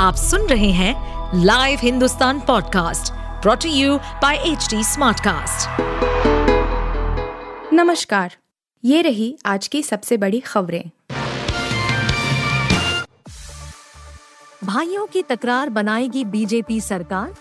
आप सुन रहे हैं live Hindustan podcast brought to you by H Smartcast. नमस्कार ये रही आज की सबसे बड़ी खबरें। भाइयों की तकरार बनाएगी बीजेपी सरकार?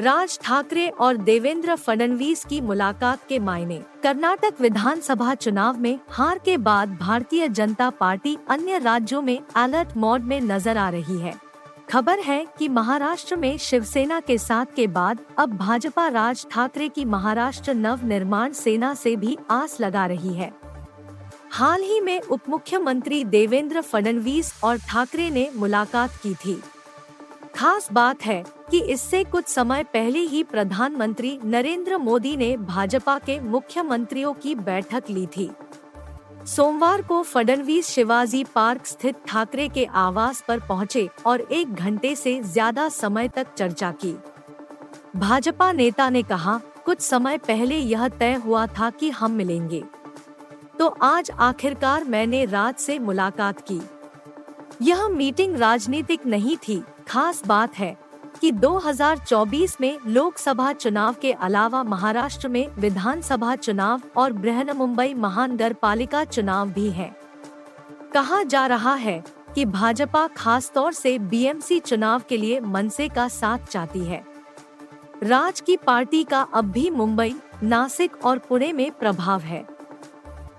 राज ठाकरे और देवेंद्र फडणवीस की मुलाकात के मायने। कर्नाटक विधानसभा चुनाव में हार के बाद भारतीय जनता पार्टी अन्य राज्यों में अलर्ट मोड में नज़र आ रही है। खबर है कि महाराष्ट्र में शिवसेना के साथ के बाद अब भाजपा राज ठाकरे की महाराष्ट्र नव निर्माण सेना से भी आस लगा रही है। हाल ही में उप मुख्यमंत्री देवेंद्र फडणवीस और ठाकरे ने मुलाकात की थी। खास बात है कि इससे कुछ समय पहले ही प्रधानमंत्री नरेंद्र मोदी ने भाजपा के मुख्यमंत्रियों की बैठक ली थी। सोमवार को फडणवीस शिवाजी पार्क स्थित ठाकरे के आवास पर पहुँचे और एक घंटे से ज़्यादा समय तक चर्चा की। भाजपा नेता ने कहा, कुछ समय पहले यह तय हुआ था कि हम मिलेंगे। तो आज आखिरकार मैंने रात से मुलाकात की। यह मीटिंग राजनीतिक नहीं थी, खास बात है। कि 2024 में लोकसभा चुनाव के अलावा महाराष्ट्र में विधानसभा चुनाव और बृहन मुंबई महानगर पालिका चुनाव भी है। कहा जा रहा है कि भाजपा खास तौर से बीएमसी चुनाव के लिए मनसे का साथ चाहती है। राज की पार्टी का अब भी मुंबई, नासिक और पुणे में प्रभाव है।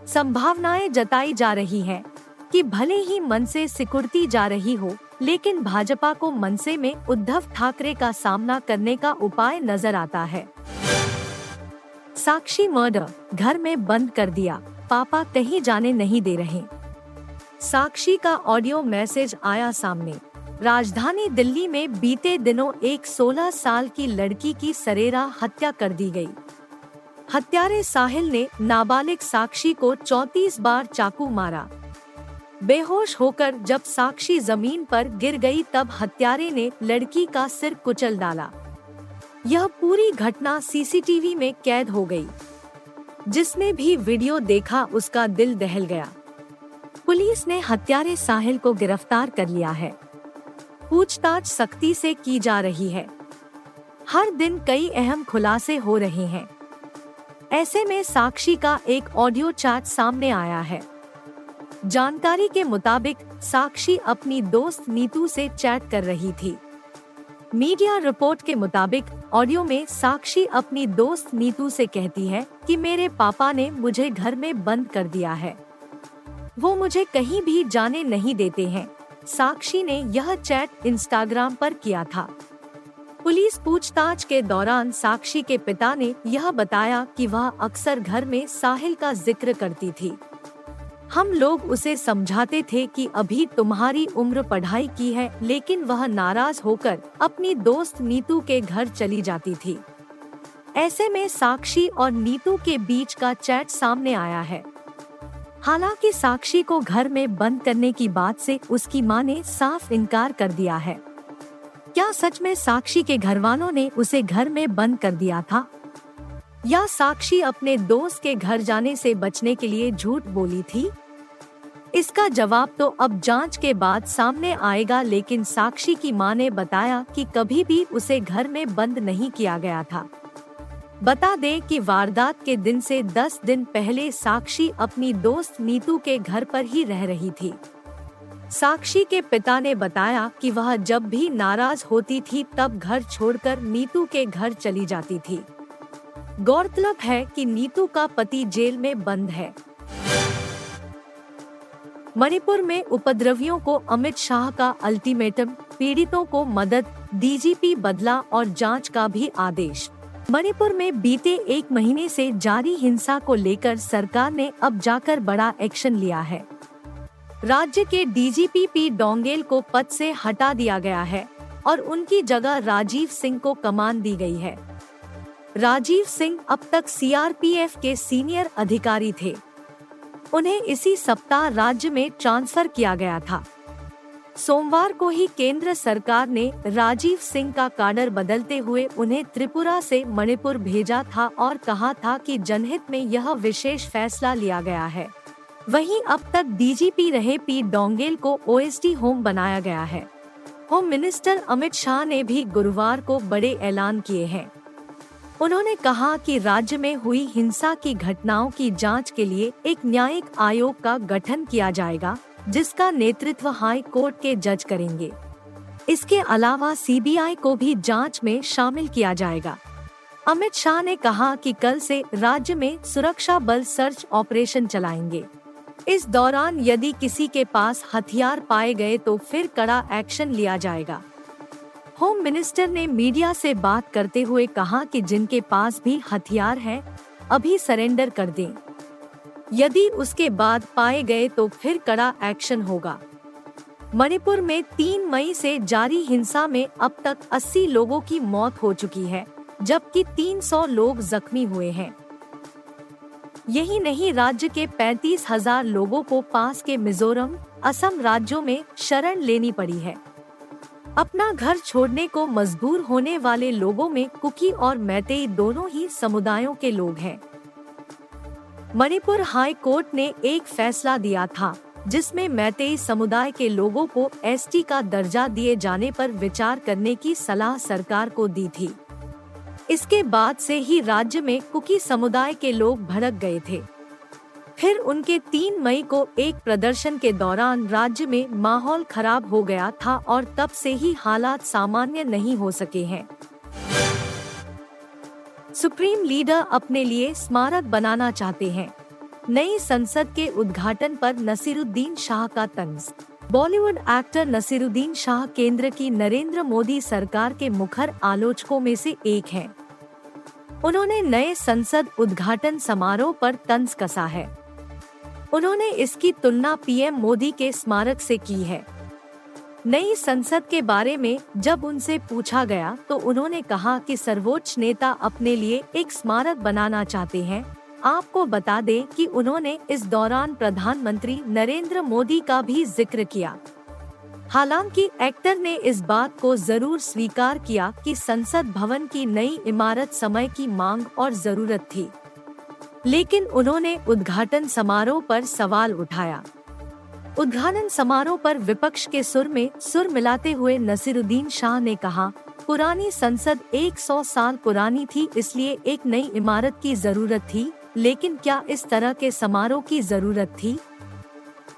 संभावनाएँ जताई जा रही हैं कि भले ही मन से सिकुड़ती जा रही हो लेकिन भाजपा को मनसे में उद्धव ठाकरे का सामना करने का उपाय नज़र आता है। साक्षी मर्डर, घर में बंद कर दिया, पापा कहीं जाने नहीं दे रहे। साक्षी का ऑडियो मैसेज आया सामने। राजधानी दिल्ली में बीते दिनों एक 16 साल की लड़की की सरेरा हत्या कर दी गई। हत्यारे साहिल ने नाबालिग साक्षी को 34 बार चाकू मारा। बेहोश होकर जब साक्षी ज़मीन पर गिर गई तब हत्यारे ने लड़की का सिर कुचल डाला। यह पूरी घटना सीसीटीवी में कैद हो गई। जिसने भी वीडियो देखा उसका दिल दहल गया। पुलिस ने हत्यारे साहिल को गिरफ़्तार कर लिया है। पूछताछ सख्ती से की जा रही है। हर दिन कई अहम खुलासे हो रहे हैं। ऐसे में साक्षी का एक ऑडियो चैट सामने आया है। जानकारी के मुताबिक साक्षी अपनी दोस्त नीतू से चैट कर रही थी। मीडिया रिपोर्ट के मुताबिक ऑडियो में साक्षी अपनी दोस्त नीतू से कहती है कि मेरे पापा ने मुझे घर में बंद कर दिया है। वो मुझे कहीं भी जाने नहीं देते हैं। साक्षी ने यह चैट इंस्टाग्राम पर किया था। पुलिस पूछताछ के दौरान साक्षी के पिता ने यह बताया कि वह अक्सर घर में साहिल का ज़िक्र करती थी। हम लोग उसे समझाते थे कि अभी तुम्हारी उम्र पढ़ाई की है, लेकिन वह नाराज़ होकर अपनी दोस्त नीतू के घर चली जाती थी। ऐसे में साक्षी और नीतू के बीच का चैट सामने आया है। हालाँकि साक्षी को घर में बंद करने की बात से उसकी माँ ने साफ़ इनकार कर दिया है। क्या सच में साक्षी के घर वालों ने उसे घर में बंद कर दिया था? या साक्षी अपने दोस्त के घर जाने से बचने के लिए झूठ बोली थी? इसका जवाब तो अब जाँच के बाद सामने आएगा, लेकिन साक्षी की माँ ने बताया कि कभी भी उसे घर में बंद नहीं किया गया था। बता दें कि वारदात के दिन से 10 दिन पहले साक्षी अपनी दोस्त नीतू के घर पर ही रह रही थी। साक्षी के पिता ने बताया कि वह जब भी नाराज़ होती थी, तब घर छोड़कर नीतू के घर चली जाती थी। गौरतलब है कि नीतू का पति जेल में बंद है। मणिपुर में उपद्रवियों को अमित शाह का अल्टीमेटम, पीड़ितों को मदद, डीजीपी बदला और जाँच का भी आदेश। मणिपुर में बीते एक महीने से जारी हिंसा को लेकर सरकार ने अब जाकर बड़ा एक्शन लिया है। राज्य के डीजीपी पी डोंगेल को पद से हटा दिया गया है और उनकी जगह राजीव सिंह को कमान दी गई है। राजीव सिंह अब तक सीआरपीएफ के सीनियर अधिकारी थे। उन्हें इसी सप्ताह राज्य में ट्रांसफ़र किया गया था। सोमवार को ही केंद्र सरकार ने राजीव सिंह का काडर बदलते हुए उन्हें त्रिपुरा से मणिपुर भेजा था और कहा था कि जनहित में यह विशेष फैसला लिया गया है। वहीं अब तक डीजीपी रहे पी डोंगेल को ओएसडी होम बनाया गया है। होम मिनिस्टर अमित शाह ने भी गुरुवार को बड़े ऐलान किए हैं। उन्होंने कहा कि राज्य में हुई हिंसा की घटनाओं की जाँच के लिए एक न्यायिक आयोग का गठन किया जाएगा, जिसका नेतृत्व हाई कोर्ट के जज करेंगे। इसके अलावा सीबीआई को भी जाँच में शामिल किया जाएगा। अमित शाह ने कहा कि कल से राज्य में सुरक्षा बल सर्च ऑपरेशन चलाएँगे। इस दौरान यदि किसी के पास हथियार पाए गए तो फिर कड़ा एक्शन लिया जाएगा। होम मिनिस्टर ने मीडिया से बात करते हुए कहा कि जिनके पास भी हथियार हैं, अभी सरेंडर कर दें। यदि उसके बाद पाए गए तो फिर कड़ा एक्शन होगा। मणिपुर में तीन मई से जारी हिंसा में अब तक 80 लोगों की मौत हो चुकी है जबकि 300 लोग जख्मी हुए हैं। यही नहीं राज्य के पैंतीस हज़ार लोगों को पास के मिजोरम असम राज्यों में शरण लेनी पड़ी है। अपना घर छोड़ने को मजबूर होने वाले लोगों में कुकी और मैतेई दोनों ही समुदायों के लोग हैं। मणिपुर हाई कोर्ट ने एक फैसला दिया था, जिसमें मैतेई समुदाय के लोगों को एसटी का दर्जा दिए जाने पर विचार करने की सलाह सरकार को दी थी। इसके बाद से ही राज्य में कुकी समुदाय के लोग भड़क गए थे। फिर उनके तीन मई को एक प्रदर्शन के दौरान राज्य में माहौल खराब हो गया था और तब से ही हालात सामान्य नहीं हो सके हैं। सुप्रीम लीडर अपने लिए स्मारक बनाना चाहते हैं। नई संसद के उद्घाटन पर नसीरुद्दीन शाह का तंज। बॉलीवुड एक्टर नसीरुद्दीन शाह केंद्र की नरेंद्र मोदी सरकार के मुखर आलोचकों में से एक हैं। उन्होंने नए संसद उद्घाटन समारोह पर तंज कसा है। उन्होंने इसकी तुलना पीएम मोदी के स्मारक से की है। नई संसद के बारे में जब उनसे पूछा गया तो उन्होंने कहा कि सर्वोच्च नेता अपने लिए एक स्मारक बनाना चाहते हैं। आपको बता दें कि उन्होंने इस दौरान प्रधानमंत्री नरेंद्र मोदी का भी ज़िक्र किया। हालाँकि एक्टर ने इस बात को ज़रूर स्वीकार किया कि संसद भवन की नई इमारत समय की मांग और ज़रूरत थी। लेकिन उन्होंने उद्घाटन समारोह पर सवाल उठाया। उद्घाटन समारोह पर विपक्ष के सुर में सुर मिलाते हुए नसीरुद्दीन शाह ने कहा, पुरानी संसद 100 साल पुरानी थी, इसलिए एक नई इमारत की ज़रूरत थी, लेकिन क्या इस तरह के समारोह की ज़रूरत थी?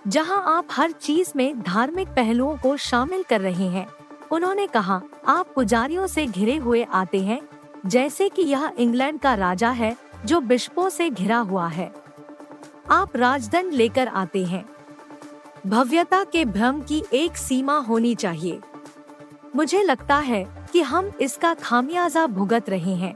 जहाँ आप हर चीज़ में धार्मिक पहलुओं को शामिल कर रहे हैं, उन्होंने कहा, आप पुजारियों से घिरे हुए आते हैं, जैसे कि यह इंग्लैंड का राजा है जो बिशपों से घिरा हुआ है। आप राजदंड लेकर आते हैं। भव्यता के भ्रम की एक सीमा होनी चाहिए। मुझे लगता है कि हम इसका खामियाजा भुगत रहे हैं।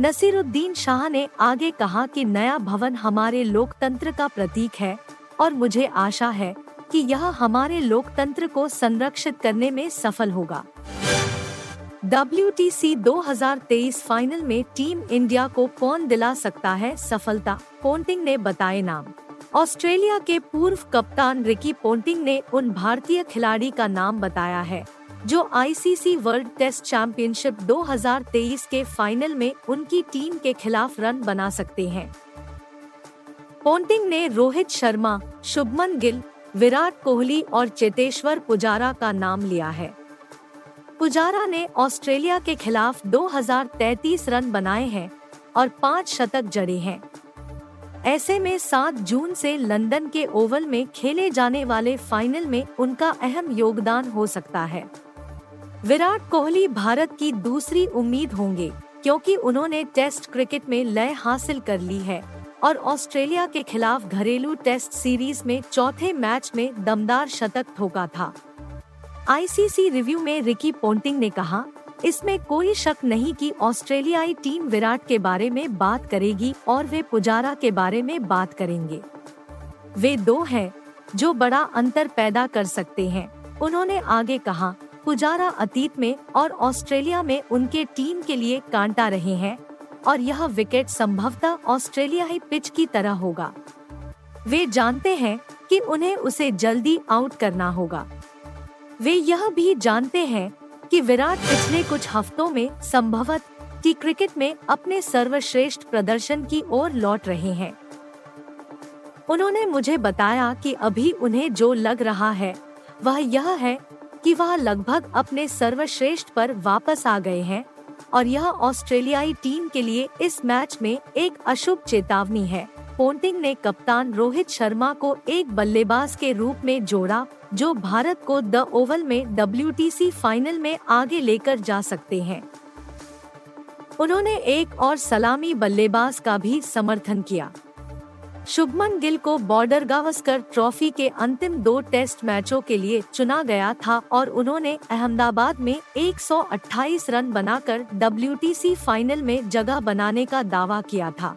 नसीरुद्दीन शाह ने आगे कहा कि नया भवन हमारे लोकतंत्र का प्रतीक है और मुझे आशा है कि यह हमारे लोकतंत्र को संरक्षित करने में सफल होगा। WTC 2023 फाइनल में टीम इंडिया को कौन दिला सकता है? सफलता, पोंटिंग ने बताए नाम। ऑस्ट्रेलिया के पूर्व कप्तान रिकी पोंटिंग ने उन भारतीय खिलाड़ी का नाम बताया है, जो आईसीसी वर्ल्ड टेस्ट चैंपियनशिप 2023 के फाइनल में उनकी टीम के खिलाफ रन बना सकते हैं। पोंटिंग ने रोहित शर्मा, शुभमन गिल, विराट कोहली और चेतेश्वर पुजारा का नाम लिया है। पुजारा ने ऑस्ट्रेलिया के खिलाफ 2033 रन बनाए हैं और पाँच शतक जड़े हैं। ऐसे में 7 जून से लंदन के ओवल में खेले जाने वाले फाइनल में उनका अहम योगदान हो सकता है। विराट कोहली भारत की दूसरी उम्मीद होंगे, क्योंकि उन्होंने टेस्ट क्रिकेट में लय हासिल कर ली है और ऑस्ट्रेलिया के खिलाफ घरेलू टेस्ट सीरीज़ में चौथे मैच में दमदार शतक ठोका था। आईसीसी रिव्यू में रिकी पोंटिंग ने कहा, इसमें कोई शक नहीं कि ऑस्ट्रेलियाई टीम विराट के बारे में बात करेगी और वे पुजारा के बारे में बात करेंगे। वे दो हैं, जो बड़ा अंतर पैदा कर सकते हैं। उन्होंने आगे कहा, पुजारा अतीत में और ऑस्ट्रेलिया में उनके टीम के लिए कांटा रहे हैं और यह विकेट संभवतः ऑस्ट्रेलियाई पिच की तरह होगा। वे जानते हैं कि उन्हें उसे जल्दी आउट करना होगा। वे यह भी जानते हैं कि विराट पिछले कुछ हफ्तों में संभवत टी क्रिकेट में अपने सर्वश्रेष्ठ प्रदर्शन की ओर लौट रहे हैं। उन्होंने मुझे बताया कि अभी उन्हें जो लग रहा है, वह यह है कि वह लगभग अपने सर्वश्रेष्ठ पर वापस आ गए हैं और यह ऑस्ट्रेलियाई टीम के लिए इस मैच में एक अशुभ चेतावनी है। पोंटिंग ने कप्तान रोहित शर्मा को एक बल्लेबाज के रूप में जोड़ा, जो भारत को द ओवल में डब्ल्यू फाइनल में आगे लेकर जा सकते हैं। उन्होंने एक और सलामी बल्लेबाज का भी समर्थन किया। शुभमन गिल को बॉर्डर गावस्कर ट्रॉफी के अंतिम दो टेस्ट मैचों के लिए चुना गया था और उन्होंने अहमदाबाद में 128 रन बनाकर डब्ल्यूटीसी फाइनल में जगह बनाने का दावा किया था।